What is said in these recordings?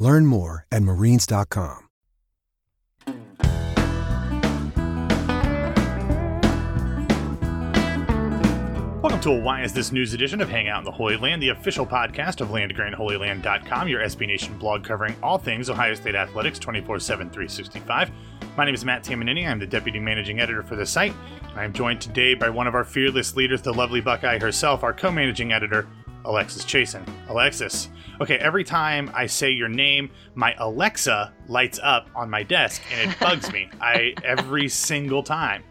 Learn more at marines.com. Welcome to a Why Is This News edition of Hangout in the Holy Land, the official podcast of landgrantholyland.com, your SB Nation blog covering all things Ohio State athletics 24 7, 365. My name is Matt Tamanini. I'm the deputy managing editor for the site. I am joined today by one of our fearless leaders, the lovely Buckeye herself, our co managing editor, Alexis Chassen. Alexis. Okay, every time I say your name, my Alexa lights up on my desk and it bugs me. I every single time.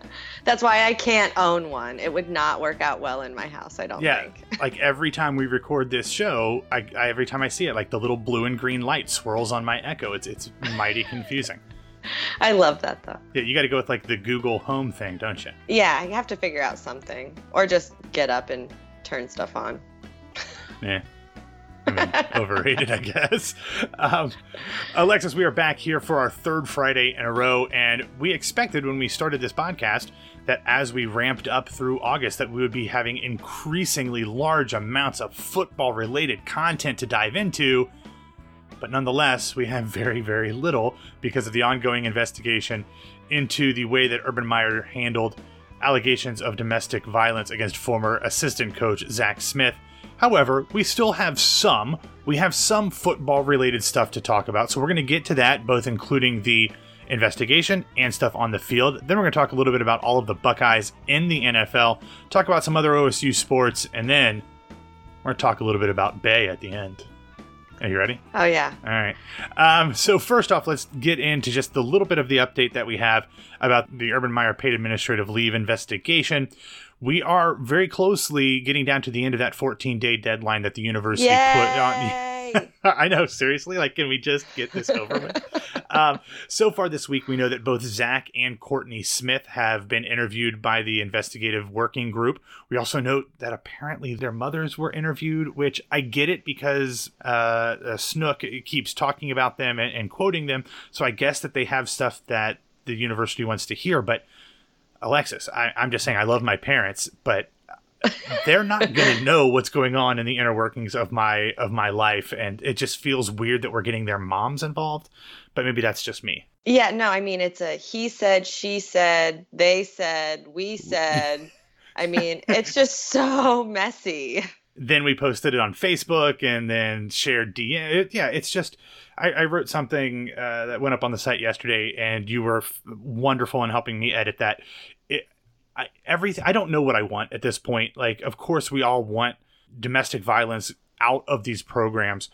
That's why I can't own one. It would not work out well in my house, I don't Yeah, think. like every time we record this show, I, I every time I see it, like the little blue and green light swirls on my Echo. It's it's mighty confusing. I love that though. Yeah, you got to go with like the Google Home thing, don't you? Yeah, you have to figure out something. Or just get up and turn stuff on. Yeah. I mean, overrated, I guess. Um, Alexis, we are back here for our third Friday in a row, and we expected when we started this podcast that as we ramped up through August, that we would be having increasingly large amounts of football-related content to dive into. But nonetheless, we have very, very little because of the ongoing investigation into the way that Urban Meyer handled allegations of domestic violence against former assistant coach Zach Smith. However, we still have some. We have some football related stuff to talk about. So we're going to get to that, both including the investigation and stuff on the field. Then we're going to talk a little bit about all of the Buckeyes in the NFL, talk about some other OSU sports, and then we're going to talk a little bit about Bay at the end. Are you ready? Oh yeah. All right. Um, so first off, let's get into just the little bit of the update that we have about the Urban Meyer paid administrative leave investigation. We are very closely getting down to the end of that 14 day deadline that the university put on. Yay! I know, seriously. Like, can we just get this over with? um, so far this week, we know that both Zach and Courtney Smith have been interviewed by the investigative working group. We also note that apparently their mothers were interviewed, which I get it because uh, uh, Snook keeps talking about them and, and quoting them. So I guess that they have stuff that the university wants to hear. But Alexis, I, I'm just saying, I love my parents, but they're not going to know what's going on in the inner workings of my of my life and it just feels weird that we're getting their moms involved but maybe that's just me yeah, no, I mean it's a he said, she said, they said, we said. I mean, it's just so messy. Then we posted it on facebook and then shared dm it, yeah it's just i, I wrote something uh, that went up on the site yesterday and you were f- wonderful in helping me edit that. It I, everything i don't know what i want at this point. Like of course we all want domestic violence out of these programs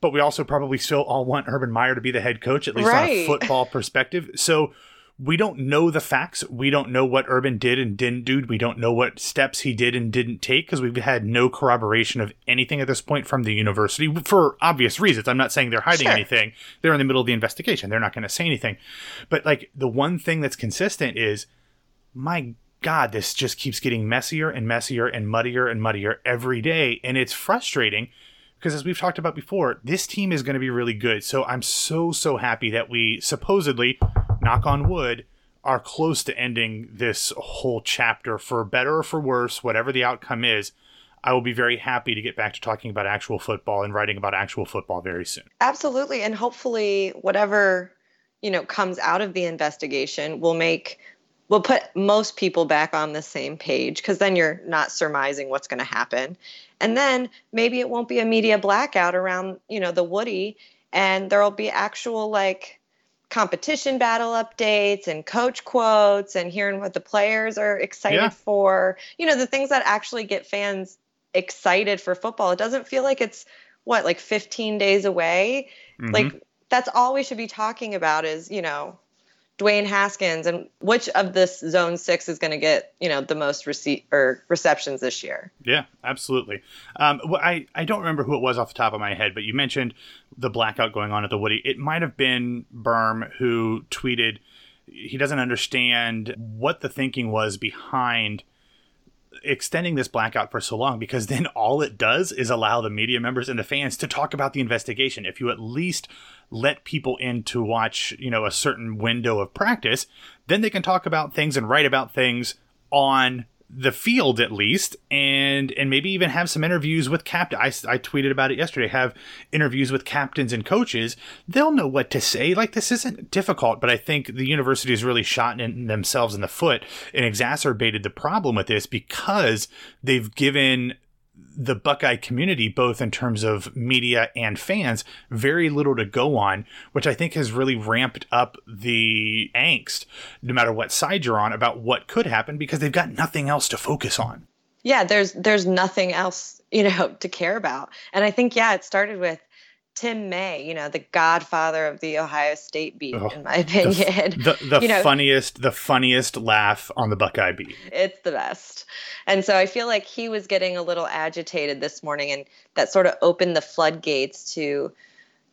but we also probably still all want Urban Meyer to be the head coach, at least on a football perspective. So we don't know the facts. We don't know what Urban did and didn't do. We don't know what steps he did and didn't take because we've had no corroboration of anything at this point from the university for obvious reasons. I'm not saying they're hiding Sure. anything. They're in the middle of the investigation. They're not going to say anything. But like the one thing that's consistent is my God, this just keeps getting messier and messier and muddier and muddier every day. And it's frustrating because, as we've talked about before, this team is going to be really good. So I'm so, so happy that we supposedly, knock on wood, are close to ending this whole chapter for better or for worse, whatever the outcome is. I will be very happy to get back to talking about actual football and writing about actual football very soon. Absolutely. And hopefully whatever, you know, comes out of the investigation will make will put most people back on the same page because then you're not surmising what's going to happen. And then maybe it won't be a media blackout around, you know, the Woody and there'll be actual like competition battle updates and coach quotes and hearing what the players are excited Yeah. for. You know, the things that actually get fans excited for football. It doesn't feel like it's what, like 15 days away? Mhm. Like that's all we should be talking about is, you know, Dwayne Haskins and which of this zone six is going to get, you know, the most receipt or receptions this year. Yeah, absolutely. Um, well, I, I don't remember who it was off the top of my head, but you mentioned the blackout going on at the Woody. It might have been Berm who tweeted he doesn't understand what the thinking was behind extending this blackout for so long because then all it does is allow the media members and the fans to talk about the investigation. If you at least let people in to watch, you know, a certain window of practice, then they can talk about things and write about things on the field at least and and maybe even have some interviews with captain I, I tweeted about it yesterday have interviews with captains and coaches. They'll know what to say. Like this isn't difficult but i think the university has really shot in themselves in the foot and exacerbated the problem with this because they've given the Buckeye community, both in terms of media and fans, very little to go on, which I think has really ramped up the angst, no matter what side you're on, about what could happen because they've got nothing else to focus on. Yeah, there's there's nothing else, you know, to care about. And I think, yeah, it started with Tim May, you know, the godfather of the Ohio State beat, oh, in my opinion. The, the, the you know, funniest, the funniest laugh on the Buckeye beat. It's the best. And so I feel like he was getting a little agitated this morning, and that sort of opened the floodgates to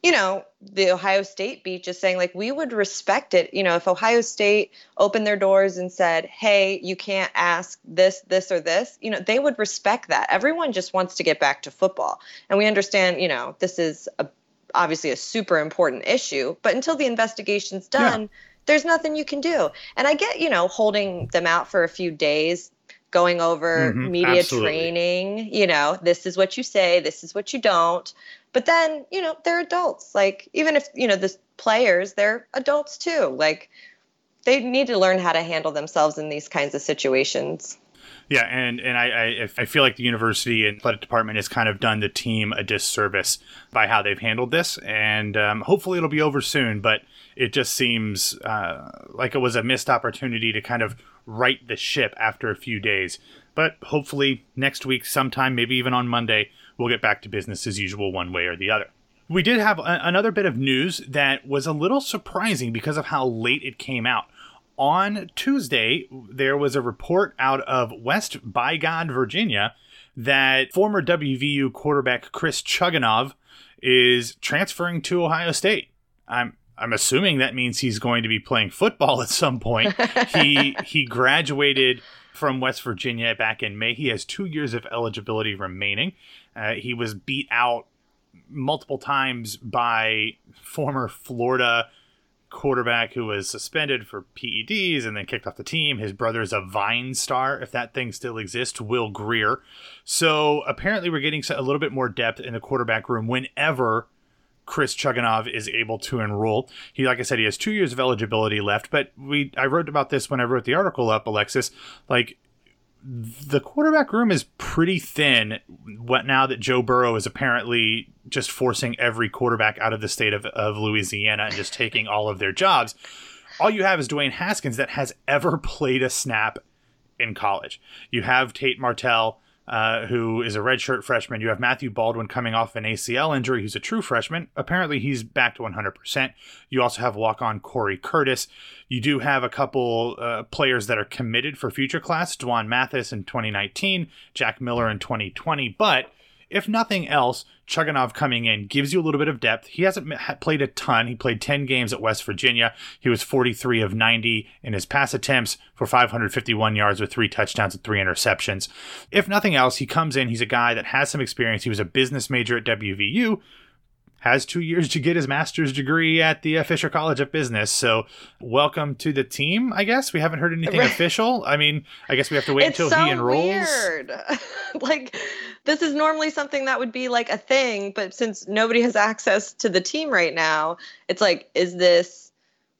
you know, the Ohio State beat just saying, like, we would respect it. You know, if Ohio State opened their doors and said, hey, you can't ask this, this, or this, you know, they would respect that. Everyone just wants to get back to football. And we understand, you know, this is a, obviously a super important issue, but until the investigation's done, yeah. there's nothing you can do. And I get, you know, holding them out for a few days going over mm-hmm, media absolutely. training you know this is what you say this is what you don't but then, you know, they're adults. Like even if, you know, the players, they're adults too. Like they need to learn how to handle themselves in these kinds of situations. Yeah, and and I, I, I feel like the university and athletic department has kind of done the team a disservice by how they've handled this, and um, hopefully it'll be over soon. But it just seems uh, like it was a missed opportunity to kind of right the ship after a few days. But hopefully next week, sometime, maybe even on Monday, we'll get back to business as usual one way or the other. We did have a- another bit of news that was a little surprising because of how late it came out. On Tuesday, there was a report out of West Bygone, Virginia, that former WVU quarterback Chris Chugunov is transferring to Ohio State. I'm I'm assuming that means he's going to be playing football at some point. he he graduated from West Virginia back in May. He has two years of eligibility remaining. Uh, he was beat out multiple times by former Florida quarterback who was suspended for PEDs and then kicked off the team. His brother is a Vine star, if that thing still exists, Will Grier. So apparently, we're getting a little bit more depth in the quarterback room whenever Chris Chugunov is able to enroll. He, like I said, he has two years of eligibility left. But we, I wrote about this when I wrote the article up, Alexis. Like the quarterback room is pretty thin what now that Joe Burrow is apparently just forcing every quarterback out of the state of, of Louisiana and just taking all of their jobs. All you have is Dwayne Haskins that has ever played a snap in college. You have Tate Martell, uh, who is a redshirt freshman. You have Matthew Baldwin coming off an ACL injury. He's a true freshman. Apparently, he's back to 100%. You also have walk on Corey Curtis. You do have a couple uh, players that are committed for future class Dwan Mathis in 2019, Jack Miller in 2020. But if nothing else, Chugunov coming in gives you a little bit of depth. He hasn't played a ton. He played 10 games at West Virginia. He was 43 of 90 in his pass attempts for 551 yards with three touchdowns and three interceptions. If nothing else, he comes in. He's a guy that has some experience. He was a business major at WVU, has two years to get his master's degree at the Fisher College of Business. So, welcome to the team. I guess we haven't heard anything right. official. I mean, I guess we have to wait it's until so he enrolls. Weird. like, this is normally something that would be like a thing, but since nobody has access to the team right now, it's like, is this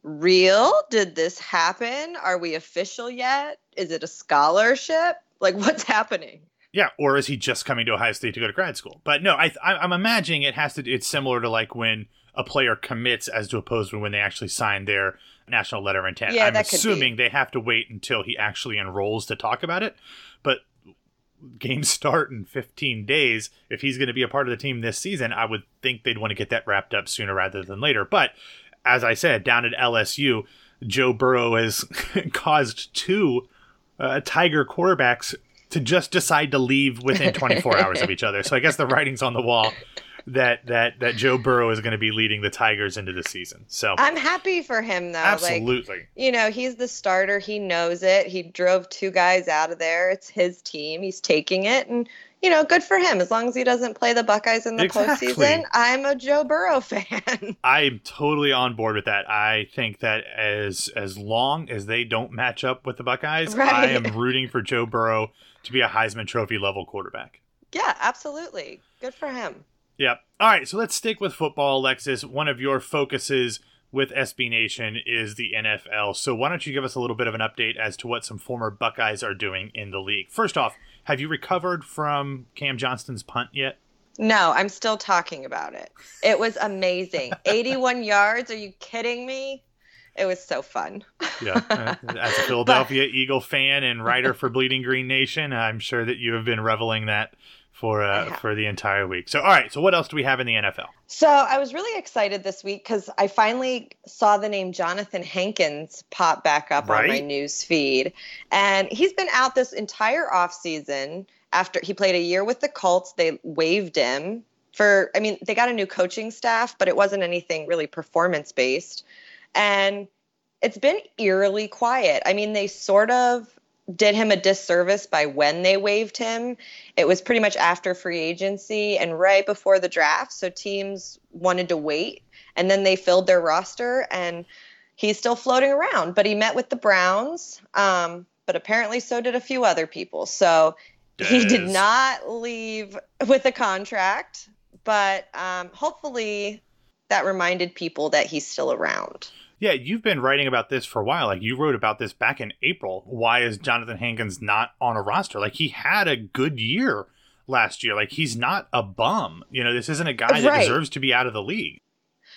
real? Did this happen? Are we official yet? Is it a scholarship? Like, what's happening? Yeah, or is he just coming to Ohio State to go to grad school? But no, I, I'm imagining it has to. It's similar to like when a player commits, as to opposed to when they actually sign their national letter of intent. Yeah, I'm that assuming they have to wait until he actually enrolls to talk about it. But games start in 15 days. If he's going to be a part of the team this season, I would think they'd want to get that wrapped up sooner rather than later. But as I said, down at LSU, Joe Burrow has caused two uh, Tiger quarterbacks to just decide to leave within 24 hours of each other. So I guess the writing's on the wall that that that Joe Burrow is going to be leading the Tigers into the season. So I'm happy for him though. Absolutely. Like, you know, he's the starter. He knows it. He drove two guys out of there. It's his team. He's taking it, and you know, good for him. As long as he doesn't play the Buckeyes in the exactly. postseason, I'm a Joe Burrow fan. I'm totally on board with that. I think that as as long as they don't match up with the Buckeyes, right. I am rooting for Joe Burrow to be a Heisman Trophy level quarterback. Yeah, absolutely. Good for him. Yep. All right, so let's stick with football, Alexis. One of your focuses with SB Nation is the NFL. So why don't you give us a little bit of an update as to what some former Buckeyes are doing in the league? First off, have you recovered from Cam Johnston's punt yet? No, I'm still talking about it. It was amazing. 81 yards. Are you kidding me? It was so fun. yeah. As a Philadelphia but, Eagle fan and writer for Bleeding Green Nation, I'm sure that you have been reveling that for uh, for the entire week. So, all right. So, what else do we have in the NFL? So, I was really excited this week because I finally saw the name Jonathan Hankins pop back up right? on my news feed, and he's been out this entire offseason. After he played a year with the Colts, they waived him for. I mean, they got a new coaching staff, but it wasn't anything really performance based, and it's been eerily quiet. I mean, they sort of did him a disservice by when they waived him. It was pretty much after free agency and right before the draft. So teams wanted to wait and then they filled their roster and he's still floating around. But he met with the Browns, um, but apparently so did a few other people. So yes. he did not leave with a contract, but um, hopefully that reminded people that he's still around. Yeah, you've been writing about this for a while. Like you wrote about this back in April. Why is Jonathan Hankins not on a roster? Like he had a good year last year. Like he's not a bum. You know, this isn't a guy that deserves to be out of the league.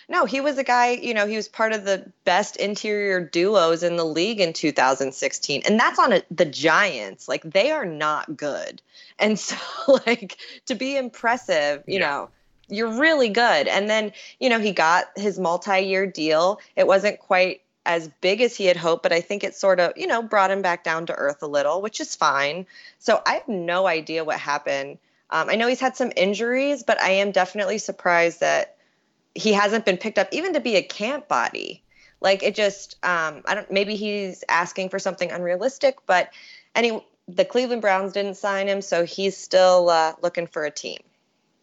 No, he was a guy, you know, he was part of the best interior duos in the league in 2016. And that's on a, the Giants. Like they are not good. And so like to be impressive, you yeah. know, you're really good. And then, you know, he got his multi-year deal. It wasn't quite as big as he had hoped, but I think it sort of, you know, brought him back down to earth a little, which is fine. So I have no idea what happened. Um, I know he's had some injuries, but I am definitely surprised that he hasn't been picked up even to be a camp body. Like it just, um, I don't. Maybe he's asking for something unrealistic, but any the Cleveland Browns didn't sign him, so he's still uh, looking for a team.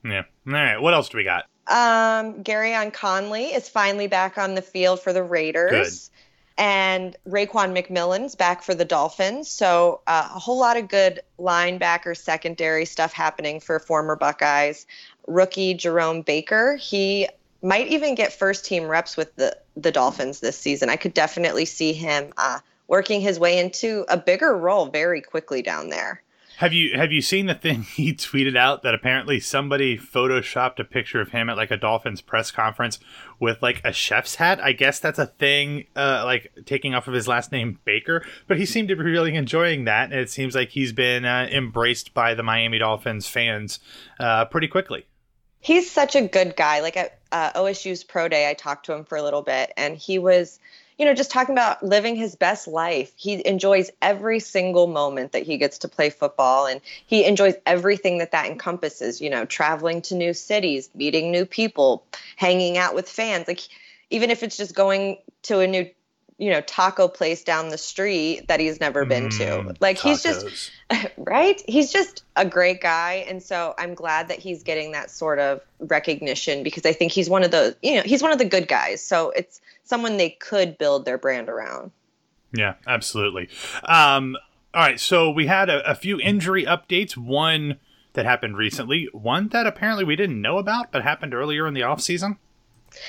Yeah. All right. What else do we got? Um, Gareon Conley is finally back on the field for the Raiders. Good. And Raekwon McMillan's back for the Dolphins. So uh, a whole lot of good linebacker secondary stuff happening for former Buckeyes. Rookie Jerome Baker, he might even get first team reps with the, the Dolphins this season. I could definitely see him uh, working his way into a bigger role very quickly down there. Have you have you seen the thing he tweeted out that apparently somebody photoshopped a picture of him at like a Dolphins press conference with like a chef's hat? I guess that's a thing, uh, like taking off of his last name Baker. But he seemed to be really enjoying that, and it seems like he's been uh, embraced by the Miami Dolphins fans uh, pretty quickly. He's such a good guy. Like at uh, OSU's pro day, I talked to him for a little bit, and he was you know, just talking about living his best life. He enjoys every single moment that he gets to play football and he enjoys everything that that encompasses, you know, traveling to new cities, meeting new people, hanging out with fans. Like even if it's just going to a new you know taco place down the street that he's never been mm, to like tacos. he's just right he's just a great guy and so i'm glad that he's getting that sort of recognition because i think he's one of the you know he's one of the good guys so it's someone they could build their brand around. Yeah, absolutely. Um, all right, so we had a, a, few injury updates. One that happened recently, one that apparently we didn't know about but happened earlier in the offseason.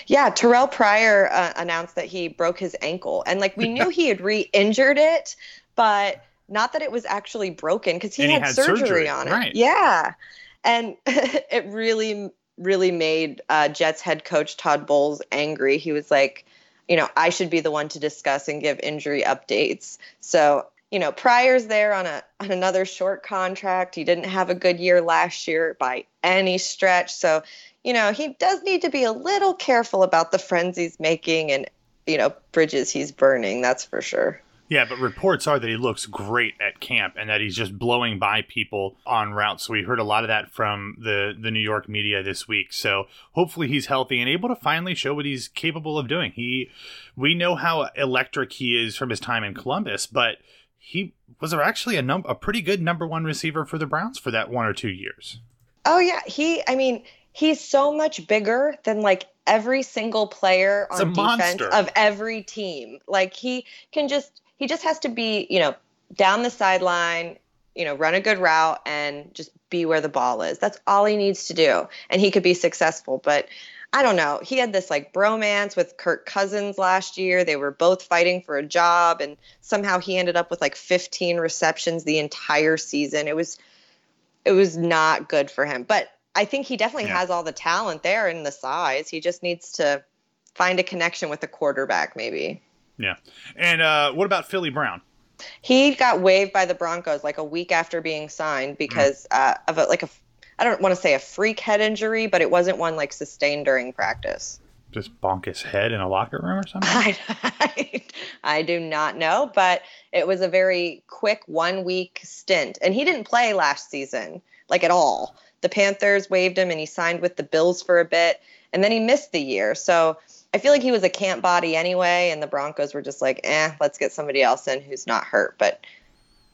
Yeah, Terrelle Pryor uh, announced that he broke his ankle, and like we knew he had re-injured it, but not that it was actually broken because he, had, he had surgery, surgery, on it. Right. Yeah, and it really, really made uh, Jets head coach Todd Bowles angry. He was like, you know, I should be the one to discuss and give injury updates. So, you know, Pryor's there on a on another short contract. He didn't have a good year last year by any stretch. So, you know, he does need to be a little careful about the friends he's making and, you know, bridges he's burning, that's for sure. Yeah, but reports are that he looks great at camp and that he's just blowing by people on routes. So we heard a lot of that from the the New York media this week. So hopefully he's healthy and able to finally show what he's capable of doing. He we know how electric he is from his time in Columbus, but he was actually a num- a pretty good number 1 receiver for the Browns for that one or two years. Oh yeah, he I mean, he's so much bigger than like every single player on defense monster. of every team. Like he can just he just has to be, you know, down the sideline, you know, run a good route and just be where the ball is. That's all he needs to do. And he could be successful. But I don't know. He had this like bromance with Kirk Cousins last year. They were both fighting for a job and somehow he ended up with like 15 receptions the entire season. It was it was not good for him. But I think he definitely yeah. has all the talent there and the size. He just needs to find a connection with the quarterback maybe. Yeah. And uh, what about Philly Brown? He got waived by the Broncos like a week after being signed because mm. uh, of a, like a I don't want to say a freak head injury, but it wasn't one like sustained during practice. Just bonk his head in a locker room or something? I, I, I do not know, but it was a very quick one week stint. And he didn't play last season, like at all. The Panthers waived him and he signed with the Bills for a bit. And then he missed the year. So I feel like he was a camp body anyway, and the Broncos were just like, eh, let's get somebody else in who's not hurt. But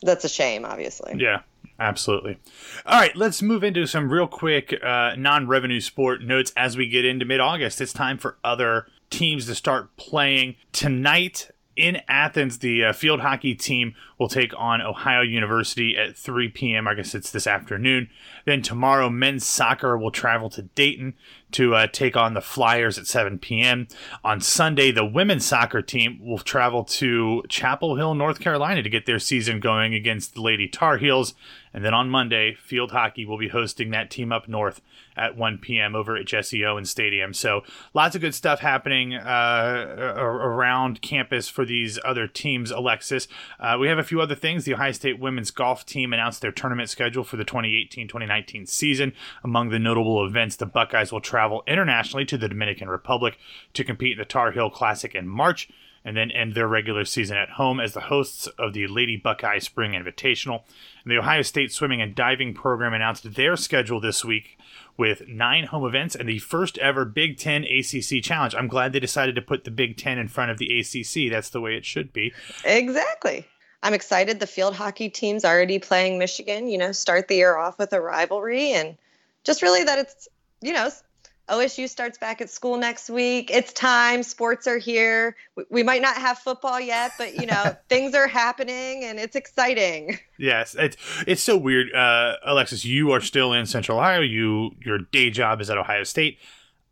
that's a shame, obviously. Yeah, absolutely. All right, let's move into some real quick uh, non revenue sport notes as we get into mid August. It's time for other teams to start playing. Tonight, in Athens, the uh, field hockey team will take on Ohio University at 3 p.m. I guess it's this afternoon. Then tomorrow, men's soccer will travel to Dayton to uh, take on the Flyers at 7 p.m. On Sunday, the women's soccer team will travel to Chapel Hill, North Carolina to get their season going against the Lady Tar Heels. And then on Monday, field hockey will be hosting that team up north at 1 p.m. over at Jesse Owens Stadium. So lots of good stuff happening uh, around campus for these other teams. Alexis, uh, we have a few other things. The Ohio State women's golf team announced their tournament schedule for the 2018-2019 season. Among the notable events, the Buckeyes will travel internationally to the Dominican Republic to compete in the Tar Heel Classic in March and then end their regular season at home as the hosts of the Lady Buckeye Spring Invitational. And the Ohio State Swimming and Diving Program announced their schedule this week with nine home events and the first ever Big Ten ACC Challenge. I'm glad they decided to put the Big Ten in front of the ACC. That's the way it should be. Exactly. I'm excited. The field hockey team's already playing Michigan. You know, start the year off with a rivalry, and just really that it's you know OSU starts back at school next week. It's time. Sports are here. We, might not have football yet, but you know things are happening, and it's exciting. Yes, it's it's so weird. Uh, Alexis, you are still in Central Ohio. You your day job is at Ohio State.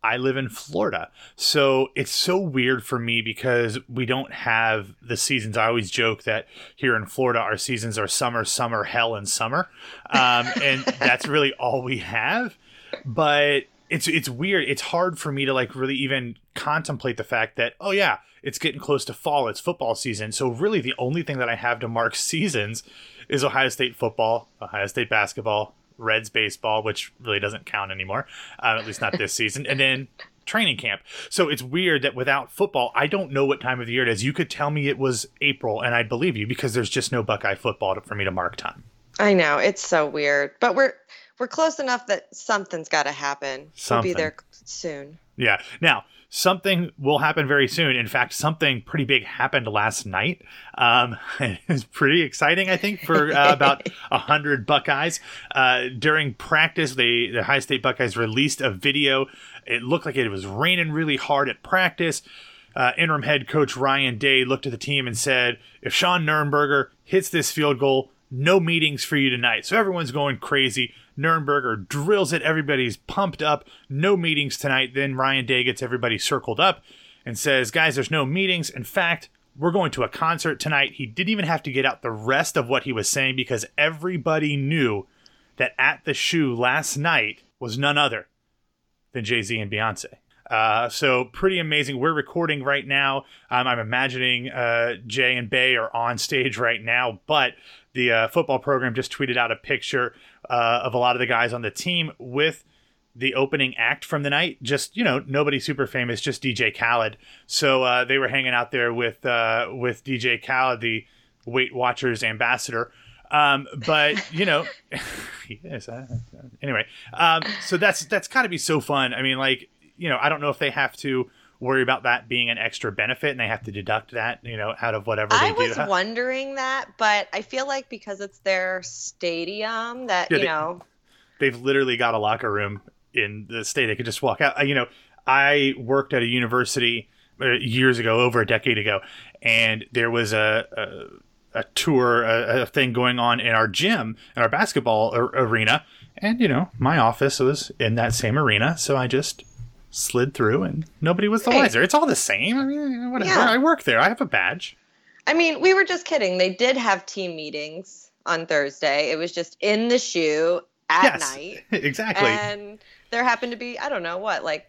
I live in Florida. So it's so weird for me because we don't have the seasons. I always joke that here in Florida, our seasons are summer, summer, hell, and summer. Um, and that's really all we have. But it's it's weird. It's hard for me to like really even contemplate the fact that oh yeah, it's getting close to fall. It's football season. So really, the only thing that I have to mark seasons is Ohio State football, Ohio State basketball, Reds baseball, which really doesn't count anymore, uh, at least not this season, and then training camp. So it's weird that without football, I don't know what time of the year it is. You could tell me it was April, and I'd believe you because there's just no Buckeye football to, for me to mark time. I know it's so weird, but we're we're close enough that something's got to happen. Something. We'll be there soon. Yeah. Now, something will happen very soon. In fact, something pretty big happened last night. Um, it was pretty exciting, I think, for uh, about a hundred Buckeyes. Uh, during practice, they the High State Buckeyes released a video. It looked like it was raining really hard at practice. Uh, interim head coach Ryan Day looked at the team and said, "If Sean Nuernberger hits this field goal, no meetings for you tonight." So everyone's going crazy. Nuernberger drills it. Everybody's pumped up. No meetings tonight. Then Ryan Day gets everybody circled up and says, Guys, there's no meetings. In fact, we're going to a concert tonight. He didn't even have to get out the rest of what he was saying because everybody knew that at the shoe last night was none other than Jay Z and Beyonce. Uh, so pretty amazing. We're recording right now. Um, I'm imagining uh, Jay and Bay are on stage right now, but the uh, football program just tweeted out a picture uh, of a lot of the guys on the team with the opening act from the night. Just you know, nobody super famous, just DJ Khaled. So uh, they were hanging out there with uh, with DJ Khaled, the Weight Watchers ambassador. Um, but you know, yes. I, anyway, um, so that's that's got to be so fun. I mean, like you know, I don't know if they have to worry about that being an extra benefit and they have to deduct that you know out of whatever I they do. was wondering that, but I feel like because it's their stadium that Yeah, you they- know. they've literally got a locker room in the state. They could just walk out. You know, I worked at a university uh, years ago, over a decade ago, and there was a a, a tour, a, a thing going on in our gym, in our basketball a- arena, and you know, my office was in that same arena, so I just slid through, and nobody was the Right. wiser. It's all the same. I mean, whatever. Yeah. I work there. I have a badge. I mean, we were just kidding. They did have team meetings on Thursday. It was just in the shoe at yes, night. exactly. And there happened to be, I don't know what, like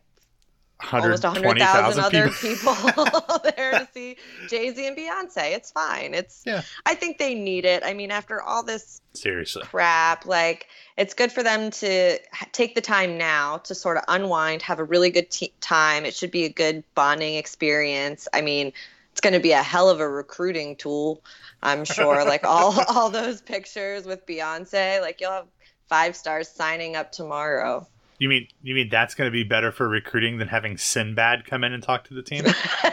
almost 100,000 other people. people there to see Jay Z and Beyonce. It's fine. It's, Yeah. I think they need it. I mean, after all this Seriously. crap, like, it's good for them to take the time now to sort of unwind, have a really good t- time. It should be a good bonding experience. I mean, it's going to be a hell of a recruiting tool, I'm sure. like all all those pictures with Beyonce, like you'll have five stars signing up tomorrow. You mean you mean that's going to be better for recruiting than having Sinbad come in and talk to the team?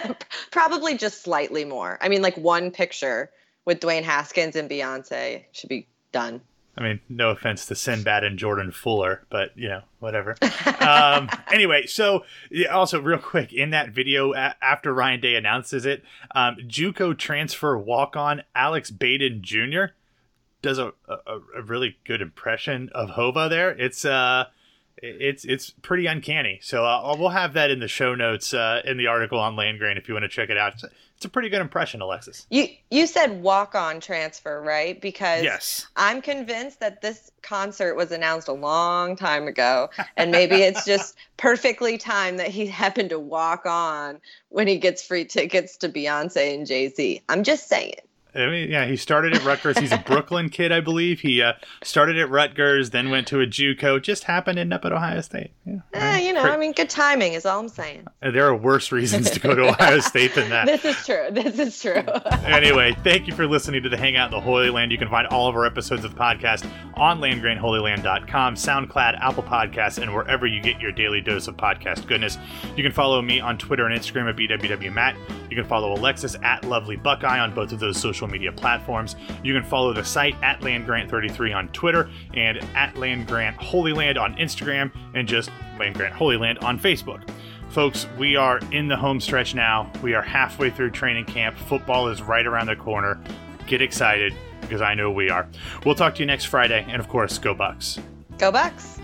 Probably just slightly more. I mean, like one picture with Dwayne Haskins and Beyonce should be done. I mean, no offense to Sinbad and Jordan Fuller, but you know, whatever. um, anyway, so yeah, also real quick in that video a- after Ryan Day announces it, um, JUCO transfer walk on Alex Baden Jr. does a, a, a really good impression of Hova there. It's uh, it's it's pretty uncanny. So uh, we'll have that in the show notes uh, in the article on Land Landgrant if you want to check it out. It's, it's a pretty good impression, Alexis. You you said walk on transfer, right? Because Yes. I'm convinced that this concert was announced a long time ago, and maybe it's just perfectly timed that he happened to walk on when he gets free tickets to Beyonce and Jay Z. I'm just saying. I mean, yeah, he started at Rutgers. He's a Brooklyn kid, I believe. He uh, started at Rutgers, then went to a JUCO. Just happened to end up at Ohio State. Yeah, Eh, you know, I mean, good timing is all I'm saying. there are worse reasons to go to Ohio State than that. This is true. This is true. anyway, thank you for listening to the Hangout in the Holy Land. You can find all of our episodes of the podcast on landgrantholyland.com, SoundCloud, Apple Podcasts, and wherever you get your daily dose of podcast goodness. You can follow me on Twitter and Instagram at BWWMatt. You can follow Alexis at Lovely Buckeye on both of those social media platforms. You can follow the site at LandGrant33 on Twitter and at LandGrant Holy Land on Instagram and just LandGrant Holy Land on Facebook. Folks, we are in the home stretch now. We are halfway through training camp. Football is right around the corner. Get excited because I know we are. We'll talk to you next Friday, and of course, go Bucks. Go Bucks.